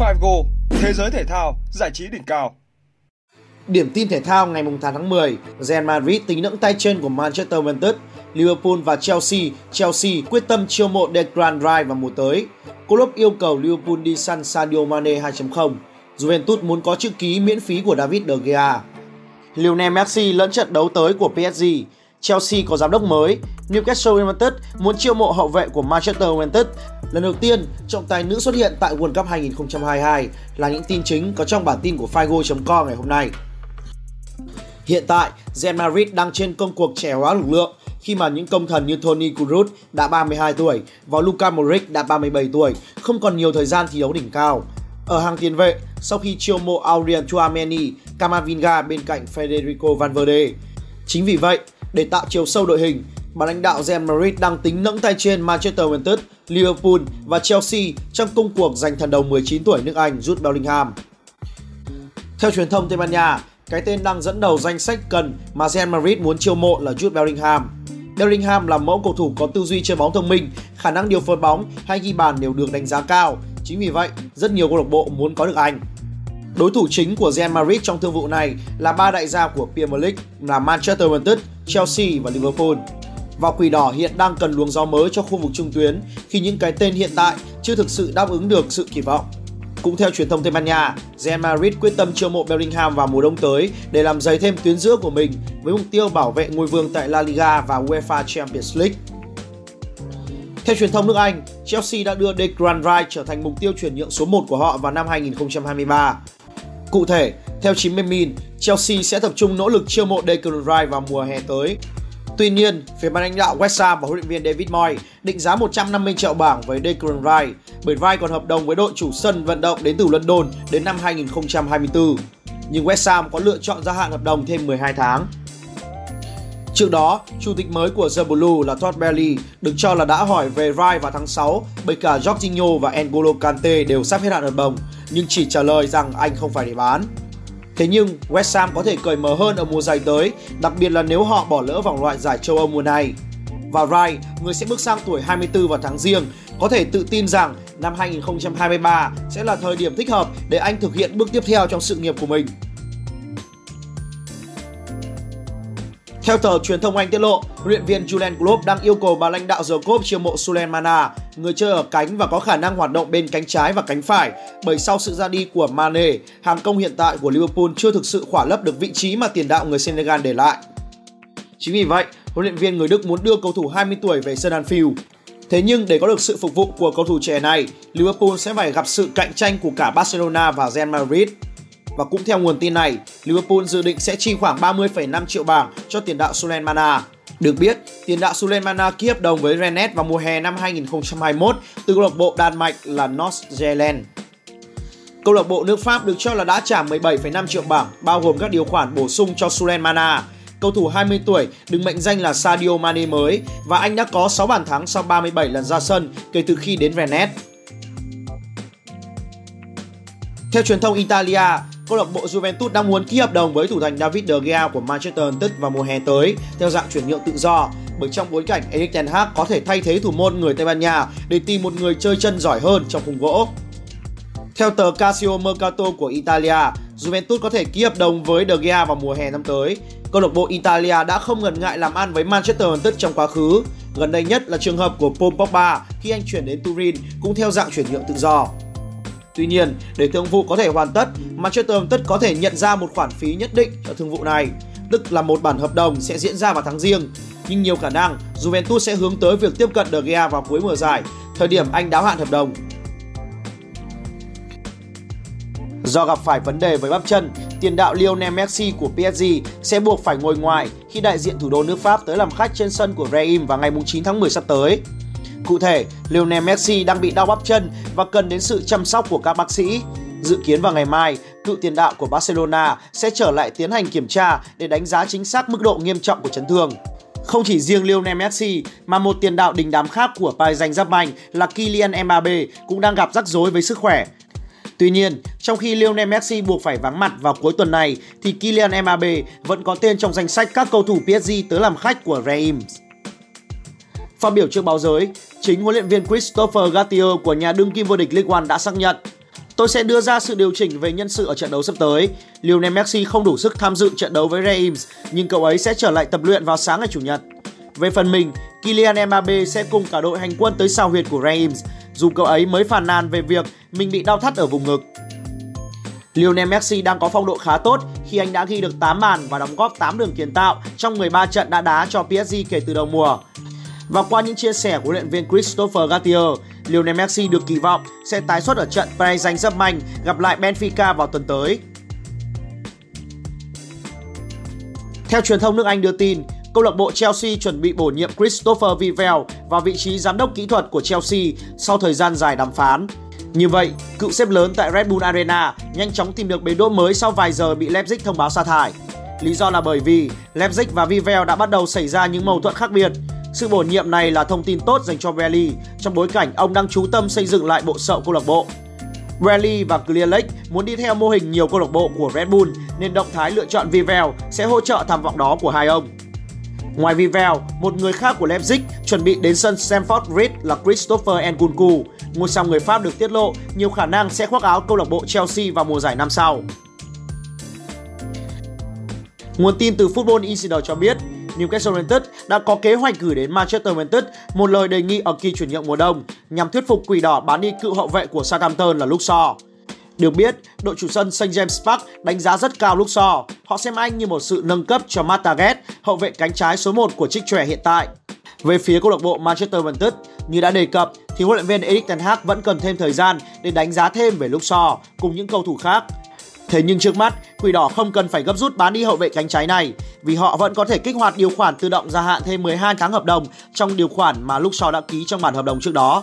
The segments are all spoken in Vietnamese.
Figo, thế giới thể thao, giải trí đỉnh cao. Điểm tin thể thao ngày 8 tháng 10, Real Madrid tính nẫng tay chân của Manchester United, Liverpool và Chelsea, Chelsea quyết tâm chiêu mộ Declan Rice vào mùa tới. Klopp yêu cầu Liverpool đi săn Sadio Mane 2.0. Juventus muốn có chữ ký miễn phí của David De Gea. Lionel Messi lẫn trận đấu tới của PSG. Chelsea có giám đốc mới. Newcastle United muốn chiêu mộ hậu vệ của Manchester United. Lần đầu tiên, trọng tài nữ xuất hiện tại World Cup 2022 là những tin chính có trong bản tin của Figo.com ngày hôm nay. Hiện tại, Real Madrid đang trên công cuộc trẻ hóa lực lượng khi mà những công thần như Toni Kroos đã 32 tuổi và Luka Modric đã 37 tuổi không còn nhiều thời gian thi đấu đỉnh cao. Ở hàng tiền vệ, sau khi chiêu mộ Aurelien Chouameni, Camavinga bên cạnh Federico Valverde. Chính vì vậy, để tạo chiều sâu đội hình, ban lãnh đạo Real Madrid đang tính nẫng tay trên Manchester United, Liverpool và Chelsea trong công cuộc giành thần đầu 19 tuổi nước Anh Jude Bellingham. Theo truyền thông Tây Ban Nha, cái tên đang dẫn đầu danh sách cần mà Real Madrid muốn chiêu mộ là Jude Bellingham. Bellingham là mẫu cầu thủ có tư duy chơi bóng thông minh, khả năng điều phối bóng hay ghi bàn đều được đánh giá cao. Chính vì vậy, rất nhiều câu lạc bộ muốn có được anh. Đối thủ chính của Real Madrid trong thương vụ này là ba đại gia của Premier League là Manchester United, Chelsea và Liverpool. Và Quỷ Đỏ hiện đang cần luồng gió mới cho khu vực trung tuyến khi những cái tên hiện tại chưa thực sự đáp ứng được sự kỳ vọng. Cũng theo truyền thông Tây Ban Nha, Real Madrid quyết tâm chiêu mộ Bellingham vào mùa đông tới để làm dày thêm tuyến giữa của mình với mục tiêu bảo vệ ngôi vương tại La Liga và UEFA Champions League. Theo truyền thông nước Anh, Chelsea đã đưa Declan Rice trở thành mục tiêu chuyển nhượng số 1 của họ vào năm 2023. Cụ thể, theo 90 Min, Chelsea sẽ tập trung nỗ lực chiêu mộ Declan Rice vào mùa hè tới. Tuy nhiên, phía ban lãnh đạo West Ham và huấn luyện viên David Moyes định giá 150 triệu bảng với Declan Rice, bởi Rice còn hợp đồng với đội chủ sân vận động đến từ London đến năm 2024. Nhưng West Ham có lựa chọn gia hạn hợp đồng thêm 12 tháng. Trước đó, chủ tịch mới của The Blue là Todd Bailey được cho là đã hỏi về Rice vào tháng 6 bởi cả Jorginho và N'Golo Kante đều sắp hết hạn hợp đồng, nhưng chỉ trả lời rằng anh không phải để bán. Thế nhưng West Ham có thể cởi mở hơn ở mùa giải tới, đặc biệt là nếu họ bỏ lỡ vòng loại giải châu Âu mùa này. Và Rai, người sẽ bước sang tuổi 24 vào tháng riêng, có thể tự tin rằng năm 2023 sẽ là thời điểm thích hợp để anh thực hiện bước tiếp theo trong sự nghiệp của mình. Theo tờ truyền thông Anh tiết lộ, luyện viên Julian Klopp đang yêu cầu bà lãnh đạo The Cop chiêu mộ Sulemana, người chơi ở cánh và có khả năng hoạt động bên cánh trái và cánh phải, bởi sau sự ra đi của Mane, hàng công hiện tại của Liverpool chưa thực sự khỏa lấp được vị trí mà tiền đạo người Senegal để lại. Chính vì vậy, huấn luyện viên người Đức muốn đưa cầu thủ 20 tuổi về sân Anfield. Thế nhưng để có được sự phục vụ của cầu thủ trẻ này, Liverpool sẽ phải gặp sự cạnh tranh của cả Barcelona và Real Madrid. Và cũng theo nguồn tin này, Liverpool dự định sẽ chi khoảng 30,5 triệu bảng cho tiền đạo Sulemana. Được biết, tiền đạo Sulemana ký hợp đồng với Rennes vào mùa hè năm 2021 từ câu lạc bộ Đan Mạch là North Câu lạc bộ nước Pháp được cho là đã trả 17,5 triệu bảng, bao gồm các điều khoản bổ sung cho Sulemana. Cầu thủ 20 tuổi được mệnh danh là Sadio Mane mới và anh đã có 6 bàn thắng sau 37 lần ra sân kể từ khi đến Rennes. Theo truyền thông Italia, câu lạc bộ Juventus đang muốn ký hợp đồng với thủ thành David De Gea của Manchester United vào mùa hè tới theo dạng chuyển nhượng tự do bởi trong bối cảnh Erik ten Hag có thể thay thế thủ môn người Tây Ban Nha để tìm một người chơi chân giỏi hơn trong khung gỗ. Theo tờ Casio Mercato của Italia, Juventus có thể ký hợp đồng với De Gea vào mùa hè năm tới. Câu lạc bộ Italia đã không ngần ngại làm ăn với Manchester United trong quá khứ. Gần đây nhất là trường hợp của Paul Pogba khi anh chuyển đến Turin cũng theo dạng chuyển nhượng tự do. Tuy nhiên, để thương vụ có thể hoàn tất, Manchester United có thể nhận ra một khoản phí nhất định cho thương vụ này, tức là một bản hợp đồng sẽ diễn ra vào tháng riêng. Nhưng nhiều khả năng Juventus sẽ hướng tới việc tiếp cận De Gea vào cuối mùa giải, thời điểm anh đáo hạn hợp đồng. Do gặp phải vấn đề với bắp chân, tiền đạo Lionel Messi của PSG sẽ buộc phải ngồi ngoài khi đại diện thủ đô nước Pháp tới làm khách trên sân của Real vào ngày 9 tháng 10 sắp tới. Cụ thể, Lionel Messi đang bị đau bắp chân và cần đến sự chăm sóc của các bác sĩ. Dự kiến vào ngày mai, cựu tiền đạo của Barcelona sẽ trở lại tiến hành kiểm tra để đánh giá chính xác mức độ nghiêm trọng của chấn thương. Không chỉ riêng Lionel Messi mà một tiền đạo đình đám khác của Paris Saint-Germain là Kylian Mbappe cũng đang gặp rắc rối với sức khỏe. Tuy nhiên, trong khi Lionel Messi buộc phải vắng mặt vào cuối tuần này thì Kylian Mbappe vẫn có tên trong danh sách các cầu thủ PSG tới làm khách của Reims. Phát biểu trước báo giới, chính huấn luyện viên Christopher Gattier của nhà đương kim vô địch League One đã xác nhận Tôi sẽ đưa ra sự điều chỉnh về nhân sự ở trận đấu sắp tới. Lionel Messi không đủ sức tham dự trận đấu với Reims, nhưng cậu ấy sẽ trở lại tập luyện vào sáng ngày Chủ nhật. Về phần mình, Kylian Mbappe sẽ cùng cả đội hành quân tới sao huyệt của Reims, dù cậu ấy mới phàn nàn về việc mình bị đau thắt ở vùng ngực. Lionel Messi đang có phong độ khá tốt khi anh đã ghi được 8 bàn và đóng góp 8 đường kiến tạo trong 13 trận đã đá cho PSG kể từ đầu mùa. Và qua những chia sẻ của huấn luyện viên Christopher Gattier, Lionel Messi được kỳ vọng sẽ tái xuất ở trận Paris Saint-Germain gặp lại Benfica vào tuần tới. Theo truyền thông nước Anh đưa tin, câu lạc bộ Chelsea chuẩn bị bổ nhiệm Christopher Vivell vào vị trí giám đốc kỹ thuật của Chelsea sau thời gian dài đàm phán. Như vậy, cựu xếp lớn tại Red Bull Arena nhanh chóng tìm được bến đỗ mới sau vài giờ bị Leipzig thông báo sa thải. Lý do là bởi vì Leipzig và Vivell đã bắt đầu xảy ra những mâu thuẫn khác biệt. Sự bổ nhiệm này là thông tin tốt dành cho Belly trong bối cảnh ông đang chú tâm xây dựng lại bộ sậu câu lạc bộ. Bradley và Clear Lake muốn đi theo mô hình nhiều câu lạc bộ của Red Bull nên động thái lựa chọn Vivell sẽ hỗ trợ tham vọng đó của hai ông. Ngoài Vivell, một người khác của Leipzig chuẩn bị đến sân Stamford Bridge là Christopher Nkunku. Ngôi sao người Pháp được tiết lộ nhiều khả năng sẽ khoác áo câu lạc bộ Chelsea vào mùa giải năm sau. Nguồn tin từ Football Insider cho biết, Newcastle United đã có kế hoạch gửi đến Manchester United một lời đề nghị ở kỳ chuyển nhượng mùa đông nhằm thuyết phục quỷ đỏ bán đi cựu hậu vệ của Southampton là Luke Shaw. Được biết, đội chủ sân St James Park đánh giá rất cao Luke Shaw. Họ xem anh như một sự nâng cấp cho Matt Target, hậu vệ cánh trái số 1 của trích trẻ hiện tại. Về phía câu lạc bộ Manchester United, như đã đề cập thì huấn luyện viên Erik ten Hag vẫn cần thêm thời gian để đánh giá thêm về Luke Shaw cùng những cầu thủ khác. Thế nhưng trước mắt, Quỷ Đỏ không cần phải gấp rút bán đi hậu vệ cánh trái này vì họ vẫn có thể kích hoạt điều khoản tự động gia hạn thêm 12 tháng hợp đồng trong điều khoản mà Luke Shaw đã ký trong bản hợp đồng trước đó.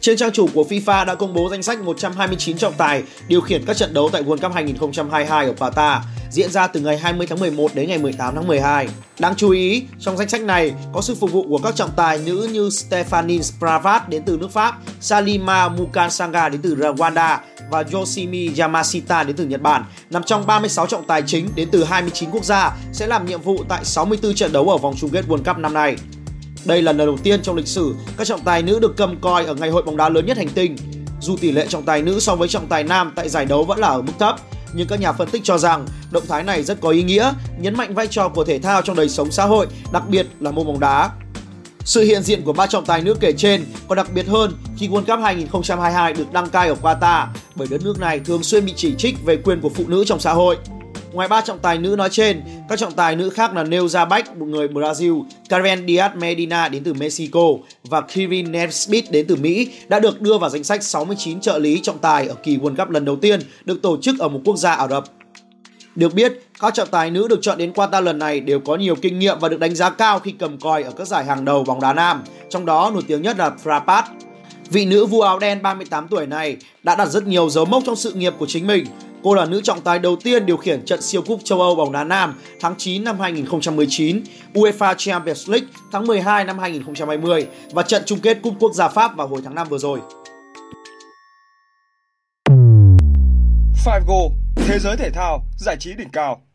Trên trang chủ của FIFA đã công bố danh sách 129 trọng tài điều khiển các trận đấu tại World Cup 2022 ở Qatar diễn ra từ ngày 20 tháng 11 đến ngày 18 tháng 12. Đáng chú ý, trong danh sách này có sự phục vụ của các trọng tài nữ như Stephanie Spravat đến từ nước Pháp, Salima Mukansanga đến từ Rwanda và Yoshimi Yamashita đến từ Nhật Bản, nằm trong 36 trọng tài chính đến từ 29 quốc gia sẽ làm nhiệm vụ tại 64 trận đấu ở vòng chung kết World Cup năm nay. Đây là lần đầu tiên trong lịch sử các trọng tài nữ được cầm coi ở ngày hội bóng đá lớn nhất hành tinh. Dù tỷ lệ trọng tài nữ so với trọng tài nam tại giải đấu vẫn là ở mức thấp, nhưng các nhà phân tích cho rằng động thái này rất có ý nghĩa, nhấn mạnh vai trò của thể thao trong đời sống xã hội, đặc biệt là môn bóng đá. Sự hiện diện của ba trọng tài nữ kể trên còn đặc biệt hơn khi World Cup 2022 được đăng cai ở Qatar bởi đất nước này thường xuyên bị chỉ trích về quyền của phụ nữ trong xã hội. Ngoài ba trọng tài nữ nói trên, các trọng tài nữ khác là Neuza Bach, một người Brazil, Karen Diaz Medina đến từ Mexico và Kirin Nesbitt đến từ Mỹ đã được đưa vào danh sách 69 trợ lý trọng tài ở kỳ World Cup lần đầu tiên được tổ chức ở một quốc gia Ả Rập. Được biết, các trọng tài nữ được chọn đến Qatar lần này đều có nhiều kinh nghiệm và được đánh giá cao khi cầm còi ở các giải hàng đầu bóng đá nam, trong đó nổi tiếng nhất là Frapat. Vị nữ vua áo đen 38 tuổi này đã đặt rất nhiều dấu mốc trong sự nghiệp của chính mình. Cô là nữ trọng tài đầu tiên điều khiển trận siêu cúp châu Âu bóng đá nam tháng 9 năm 2019, UEFA Champions League tháng 12 năm 2020 và trận chung kết cúp quốc gia Pháp vào hồi tháng 5 vừa rồi. Five GO thế giới thể thao, giải trí đỉnh cao.